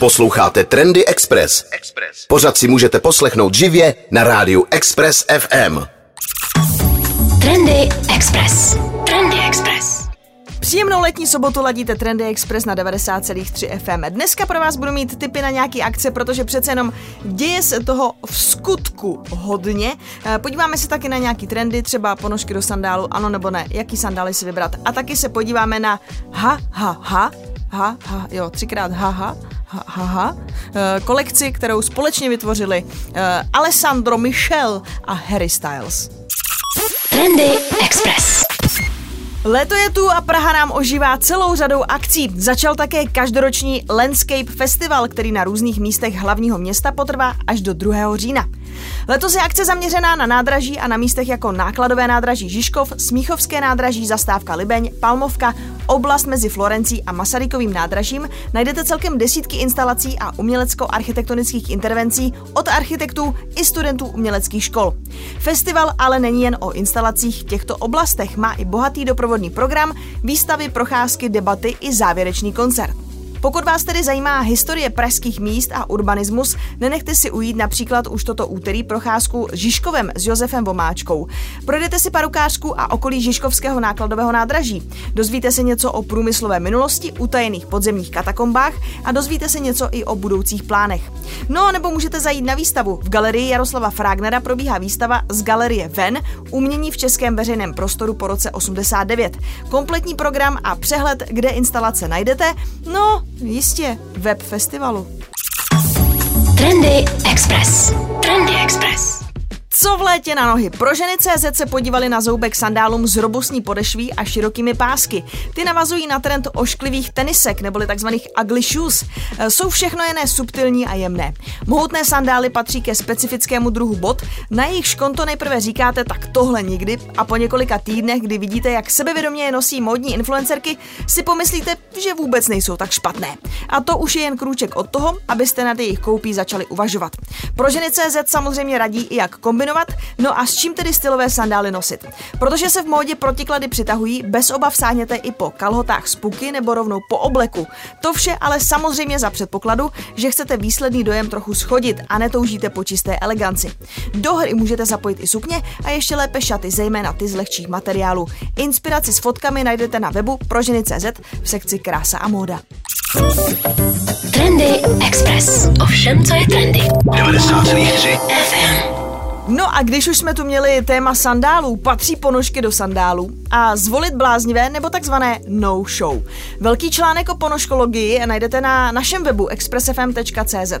Posloucháte Trendy Express. Pořád si můžete poslechnout živě na rádiu Express FM. Trendy Express. Trendy Express. Příjemnou letní sobotu ladíte Trendy Express na 90,3 FM. Dneska pro vás budu mít tipy na nějaký akce, protože přece jenom děje se toho v skutku hodně. Eh, Podíváme se taky na nějaký trendy, třeba ponožky do sandálu, ano nebo ne, jaký sandály si vybrat. A taky se podíváme na ha, ha, ha, ha, ha, jo, třikrát ha, ha, ha, ha, ha, eh, kolekci, kterou společně vytvořili eh, Alessandro Michel a Harry Styles. Trendy Express. Léto je tu a Praha nám ožívá celou řadou akcí. Začal také každoroční Landscape Festival, který na různých místech hlavního města potrvá až do 2. října. Letos je akce zaměřená na nádraží a na místech jako nákladové nádraží Žižkov, Smíchovské nádraží, zastávka Libeň, Palmovka, oblast mezi Florencí a Masarykovým nádražím najdete celkem desítky instalací a umělecko-architektonických intervencí od architektů i studentů uměleckých škol. Festival ale není jen o instalacích v těchto oblastech, má i bohatý doprovodný program, výstavy, procházky, debaty i závěrečný koncert. Pokud vás tedy zajímá historie pražských míst a urbanismus, nenechte si ujít například už toto úterý procházku Žižkovem s Josefem Vomáčkou. Projdete si parukářku a okolí Žižkovského nákladového nádraží. Dozvíte se něco o průmyslové minulosti, utajených podzemních katakombách a dozvíte se něco i o budoucích plánech. No nebo můžete zajít na výstavu. V galerii Jaroslava Fragnera probíhá výstava z galerie Ven Umění v českém veřejném prostoru po roce 89. Kompletní program a přehled, kde instalace najdete, no jistě, web festivalu. Trendy Express. Trendy Express. Co v létě na nohy? Pro ženy CZ se podívali na zoubek sandálům s robustní podešví a širokými pásky. Ty navazují na trend ošklivých tenisek neboli takzvaných ugly shoes. E, Jsou všechno jené subtilní a jemné. Mohutné sandály patří ke specifickému druhu bot, na jejich škonto nejprve říkáte tak tohle nikdy a po několika týdnech, kdy vidíte, jak sebevědomě je nosí módní influencerky, si pomyslíte, že vůbec nejsou tak špatné. A to už je jen krůček od toho, abyste nad jejich koupí začali uvažovat. Pro ženy CZ samozřejmě radí i jak kombinovat, no a s čím tedy stylové sandály nosit. Protože se v módě protiklady přitahují, bez obav sáhněte i po kalhotách z puky nebo rovnou po obleku. To vše ale samozřejmě za předpokladu, že chcete výsledný dojem trochu schodit a netoužíte po čisté eleganci. Do hry můžete zapojit i sukně a ještě lépe šaty, zejména ty z lehčích materiálů. Inspiraci s fotkami najdete na webu proženy.cz v sekci Krása a móda. Trendy Express. Ovšem, co je trendy. 90,3 FM. No a když už jsme tu měli téma sandálů, patří ponožky do sandálů a zvolit bláznivé nebo takzvané no show. Velký článek o ponožkologii najdete na našem webu expressfm.cz.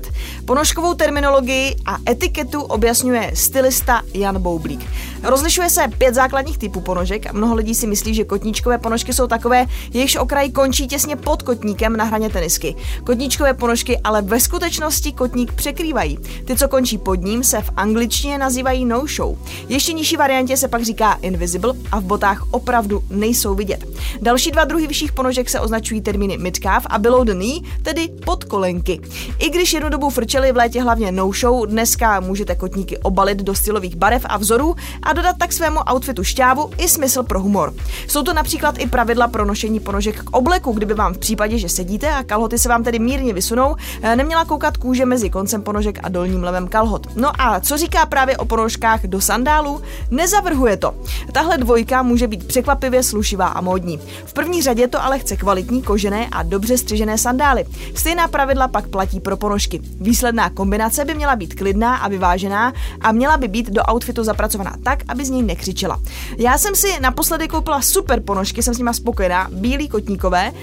Ponožkovou terminologii a etiketu objasňuje stylista Jan Boublík. Rozlišuje se pět základních typů ponožek a mnoho lidí si myslí, že kotníčkové ponožky jsou takové, jejichž okraj končí těsně pod kotníkem na hraně tenisky. Kotníčkové ponožky ale ve skutečnosti kotník překrývají. Ty, co končí pod ním, se v angličtině nazývají no show. Ještě nižší variantě se pak říká invisible a v botách opravdu nejsou vidět. Další dva druhy vyšších ponožek se označují termíny midcalf a below the knee, tedy pod kolenky. I když jednu dobu frčeli v létě hlavně no show, dneska můžete kotníky obalit do stylových barev a vzorů a dodat tak svému outfitu šťávu i smysl pro humor. Jsou to například i pravidla pro nošení ponožek k obleku, kdyby vám v případě, že sedíte a kalhoty se vám tedy mírně vysunou, eh, neměla koukat kůže mezi koncem ponožek a dolním levem kalhot. No a co říká právě o ponožkách do sandálu? Nezavrhuje to. Tahle dvojka může být překvapivě slušivá a módní. V první řadě to ale chce kvalitní kožené a dobře střižené sandály. Stejná pravidla pak platí pro ponožky. Výsledná kombinace by měla být klidná a vyvážená a měla by být do outfitu zapracovaná tak, aby z něj nekřičela. Já jsem si naposledy koupila super ponožky, jsem s nima spokojená, bílý kotníkové, uh,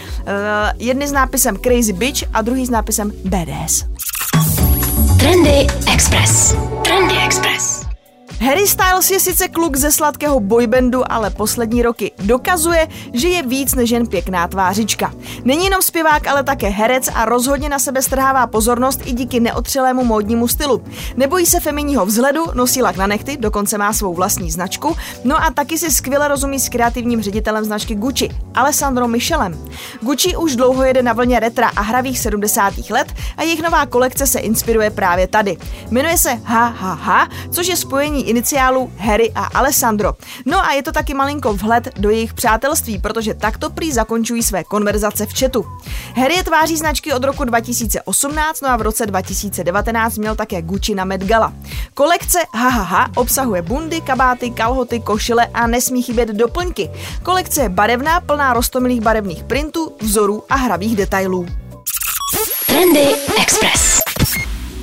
jedny s nápisem Crazy Bitch a druhý s nápisem Badass. Trendy Express. Trendy Express. Harry Styles je sice kluk ze sladkého boybandu, ale poslední roky dokazuje, že je víc než jen pěkná tvářička. Není jenom zpěvák, ale také herec a rozhodně na sebe strhává pozornost i díky neotřelému módnímu stylu. Nebojí se feminního vzhledu, nosí lak na nechty, dokonce má svou vlastní značku, no a taky si skvěle rozumí s kreativním ředitelem značky Gucci, Alessandro Michelem. Gucci už dlouho jede na vlně retra a hravých 70. let a jejich nová kolekce se inspiruje právě tady. Jmenuje se HHH, což je spojení iniciálů Harry a Alessandro. No a je to taky malinko vhled do jejich přátelství, protože takto prý zakončují své konverzace v chatu. Harry je tváří značky od roku 2018, no a v roce 2019 měl také Gucci na Met Gala. Kolekce Hahaha obsahuje bundy, kabáty, kalhoty, košile a nesmí chybět doplňky. Kolekce je barevná, plná rostomilých barevných printů, vzorů a hravých detailů. Trendy Express.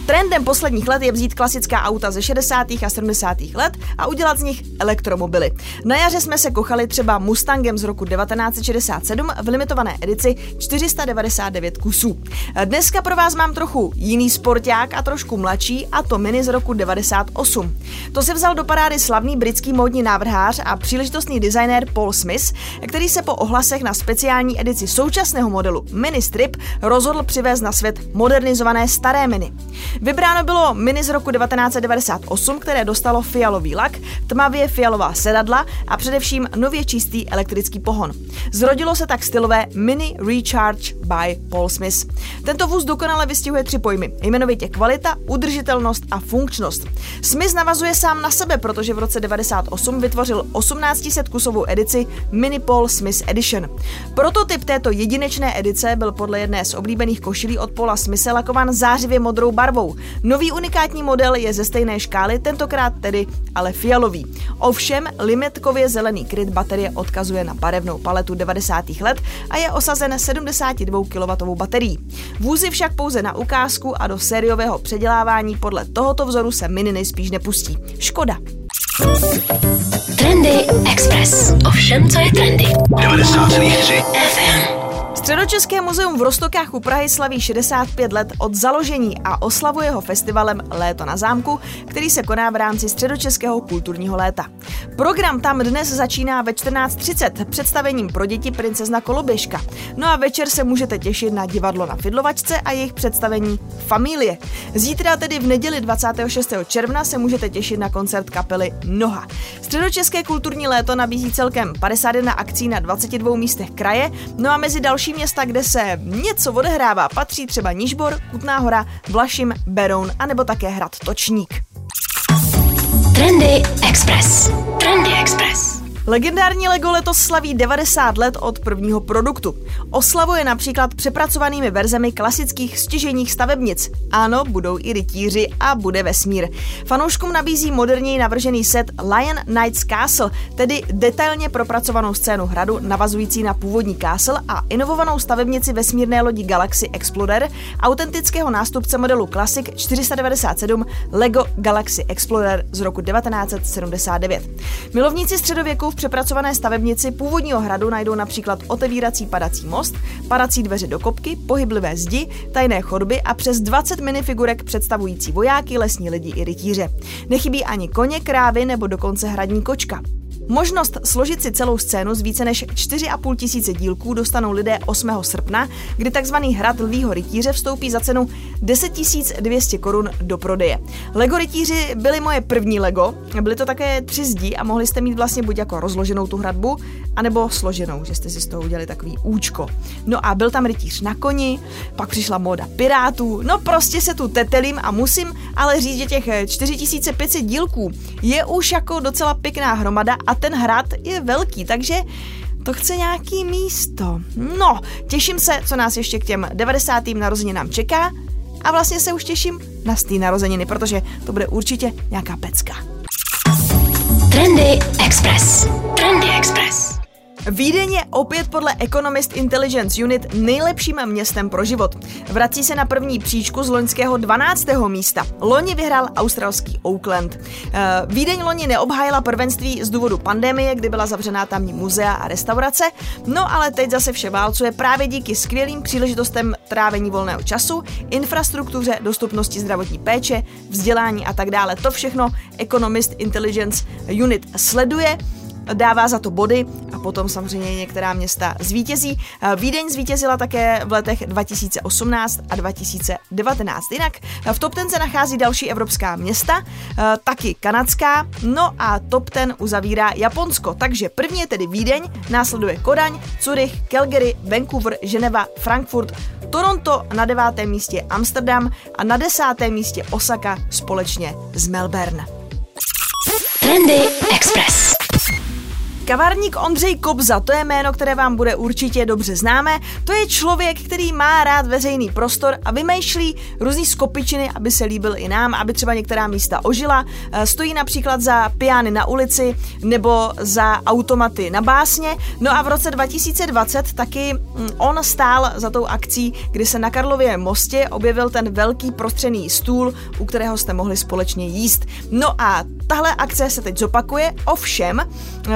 Trendem posledních let je vzít klasická auta ze 60. a 70. let a udělat z nich elektromobily. Na jaře jsme se kochali třeba Mustangem z roku 1967 v limitované edici 499 kusů. Dneska pro vás mám trochu jiný sporták a trošku mladší a to Mini z roku 98. To se vzal do parády slavný britský módní návrhář a příležitostný designér Paul Smith, který se po ohlasech na speciální edici současného modelu Mini Strip rozhodl přivést na svět modernizované staré Mini. Vybráno bylo Mini z roku 1998, které dostalo fialový lak, tmavě fialová sedadla a především nově čistý elektrický pohon. Zrodilo se tak stylové Mini Recharge by Paul Smith. Tento vůz dokonale vystihuje tři pojmy, jmenovitě kvalita, udržitelnost a funkčnost. Smith navazuje sám na sebe, protože v roce 98 vytvořil 1800 kusovou edici Mini Paul Smith Edition. Prototyp této jedinečné edice byl podle jedné z oblíbených košilí od Paula Smithe lakovan zářivě modrou barvou, barvou. Nový unikátní model je ze stejné škály, tentokrát tedy ale fialový. Ovšem, limetkově zelený kryt baterie odkazuje na barevnou paletu 90. let a je osazen 72 kW baterií. Vůzy však pouze na ukázku a do sériového předělávání podle tohoto vzoru se Mini nejspíš nepustí. Škoda. Trendy Express. Ovšem, co je trendy. 90,3 FM. Středočeské muzeum v Rostokách u Prahy slaví 65 let od založení a oslavuje ho festivalem Léto na zámku, který se koná v rámci Středočeského kulturního léta. Program tam dnes začíná ve 14.30 představením pro děti Princezna Koloběžka. No a večer se můžete těšit na divadlo na Fidlovačce a jejich představení Familie. Zítra tedy v neděli 26. června se můžete těšit na koncert kapely Noha. Středočeské kulturní léto nabízí celkem 51 akcí na 22 místech kraje, no a mezi další města, kde se něco odehrává, patří třeba Nižbor, Kutná hora, Vlašim, Beroun a nebo také hrad Točník. Trendy Express. Trendy Express. Legendární Lego letos slaví 90 let od prvního produktu. Oslavuje například přepracovanými verzemi klasických stěženích stavebnic. Ano, budou i rytíři a bude vesmír. Fanouškům nabízí moderněji navržený set Lion Knights Castle, tedy detailně propracovanou scénu hradu navazující na původní castle a inovovanou stavebnici vesmírné lodi Galaxy Explorer, autentického nástupce modelu Classic 497 Lego Galaxy Explorer z roku 1979. Milovníci středověku v přepracované stavebnici původního hradu najdou například otevírací padací most, padací dveře do kopky, pohyblivé zdi, tajné chodby a přes 20 minifigurek představující vojáky, lesní lidi i rytíře. Nechybí ani koně, krávy nebo dokonce hradní kočka. Možnost složit si celou scénu z více než 4,5 tisíce dílků dostanou lidé 8. srpna, kdy tzv. hrad Lvího rytíře vstoupí za cenu 10 200 korun do prodeje. Lego rytíři byly moje první Lego, byly to také tři zdí a mohli jste mít vlastně buď jako rozloženou tu hradbu, anebo složenou, že jste si z toho udělali takový účko. No a byl tam rytíř na koni, pak přišla móda pirátů, no prostě se tu tetelím a musím ale říct, že těch 4500 dílků je už jako docela pěkná hromada a ten hrad je velký, takže to chce nějaký místo. No, těším se, co nás ještě k těm 90. narozeninám čeká a vlastně se už těším na stý narozeniny, protože to bude určitě nějaká pecka. Trendy Express. Trendy Express. Vídeň je opět podle Economist Intelligence Unit nejlepším městem pro život. Vrací se na první příčku z loňského 12. místa. Loni vyhrál australský Oakland. Eh, Vídeň loni neobhájila prvenství z důvodu pandemie, kdy byla zavřená tamní muzea a restaurace, no ale teď zase vše válcuje právě díky skvělým příležitostem trávení volného času, infrastruktuře, dostupnosti zdravotní péče, vzdělání a tak dále. To všechno Economist Intelligence Unit sleduje dává za to body a potom samozřejmě některá města zvítězí. Eh, Vídeň zvítězila také v letech 2018 a 2019. Jinak eh, v top 10 se nachází další evropská města, eh, taky kanadská, no a top 10 uzavírá Japonsko. Takže první je tedy Vídeň, následuje Kodaň, Zurich, Calgary, Vancouver, Ženeva, Frankfurt, Toronto, na devátém místě Amsterdam a na desátém místě Osaka společně s Melbourne. Trendy Express. Kavárník Ondřej Kobza, to je jméno, které vám bude určitě dobře známé. To je člověk, který má rád veřejný prostor a vymýšlí různý skopičiny, aby se líbil i nám, aby třeba některá místa ožila. Eh, stojí například za piány na ulici nebo za automaty na básně. No a v roce 2020 taky mm, on stál za tou akcí, kdy se na Karlově mostě objevil ten velký prostřený stůl, u kterého jste mohli společně jíst. No a tahle akce se teď zopakuje, ovšem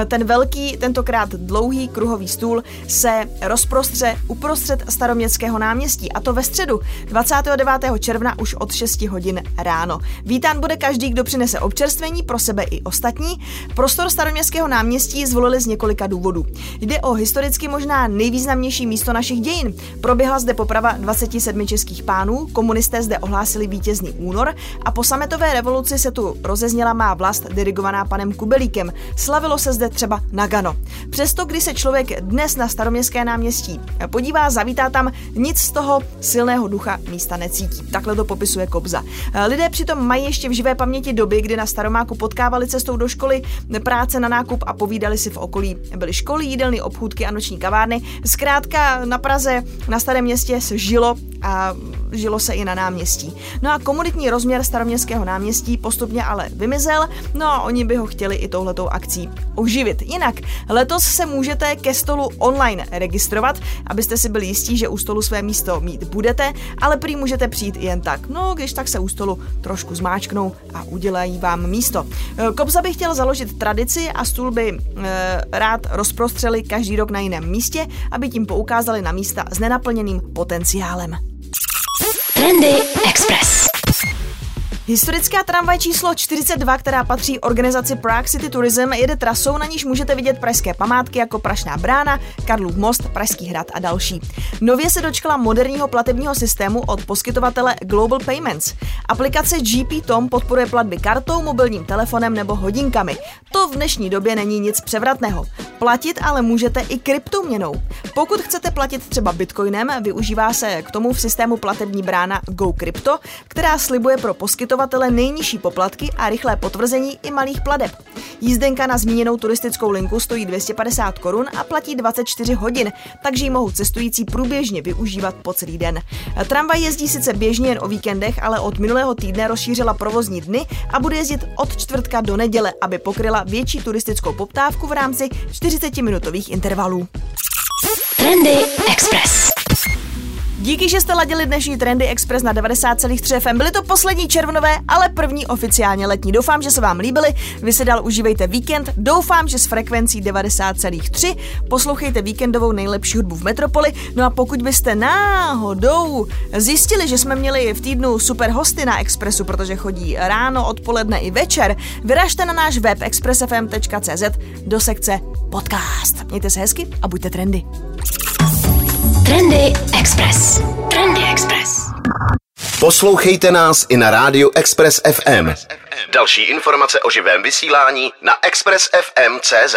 ten velký, tentokrát dlouhý kruhový stůl se rozprostře uprostřed staroměstského náměstí a to ve středu 29. června už od 6 hodin ráno. Vítán bude každý, kdo přinese občerstvení pro sebe i ostatní. Prostor staroměstského náměstí zvolili z několika důvodů. Jde o historicky možná nejvýznamnější místo našich dějin. Proběhla zde poprava 27 českých pánů, komunisté zde ohlásili vítězný únor a po sametové revoluci se tu rozezněla má vlast dirigovaná panem Kubelíkem. Slavilo se zde třeba Nagano. Přesto, když se člověk dnes na staroměstské náměstí podívá, zavítá tam, nic z toho silného ducha místa necítí. Takhle to popisuje Kobza. Lidé přitom mají ještě v živé paměti doby, kdy na Staromáku potkávali cestou do školy, práce na nákup a povídali si v okolí. Byly školy, jídelny, obchůdky a noční kavárny. Zkrátka na Praze, na starém městě se žilo a žilo se i na náměstí. No a komunitní rozměr staroměstského náměstí postupně ale vymizel, no a oni by ho chtěli i touhletou akcí oživit. Jinak letos se můžete ke stolu online registrovat, abyste si byli jistí, že u stolu své místo mít budete, ale prý můžete přijít jen tak. No, když tak se u stolu trošku zmáčknou a udělají vám místo. E, Kobza by chtěl založit tradici a stůl by e, rád rozprostřeli každý rok na jiném místě, aby tím poukázali na místa s nenaplněným potenciálem. Trendy Express. Historická tramvaj číslo 42, která patří organizaci Prague City Tourism, jede trasou, na níž můžete vidět pražské památky jako Prašná brána, Karlův most, Pražský hrad a další. Nově se dočkala moderního platebního systému od poskytovatele Global Payments. Aplikace GP Tom podporuje platby kartou, mobilním telefonem nebo hodinkami. To v dnešní době není nic převratného. Platit ale můžete i kryptoměnou. Pokud chcete platit třeba bitcoinem, využívá se k tomu v systému platební brána GoCrypto, která slibuje pro poskytovatele nejnižší poplatky a rychlé potvrzení i malých pladeb. Jízdenka na zmíněnou turistickou linku stojí 250 korun a platí 24 hodin, takže ji mohou cestující průběžně využívat po celý den. Tramvaj jezdí sice běžně jen o víkendech, ale od minulého týdne rozšířila provozní dny a bude jezdit od čtvrtka do neděle, aby pokryla větší turistickou poptávku v rámci 40-minutových intervalů. Trendy Express. Díky, že jste ladili dnešní Trendy Express na 90,3 FM. Byly to poslední červnové, ale první oficiálně letní. Doufám, že se vám líbily. Vy si dál užívejte víkend. Doufám, že s frekvencí 90,3 poslouchejte víkendovou nejlepší hudbu v Metropoli. No a pokud byste náhodou zjistili, že jsme měli v týdnu super hosty na Expressu, protože chodí ráno, odpoledne i večer, vyražte na náš web expressfm.cz do sekce podcast. Mějte se hezky a buďte trendy. Trendy Express. Trendy Express. Poslouchejte nás i na rádiu Express FM. Další informace o živém vysílání na expressfm.cz.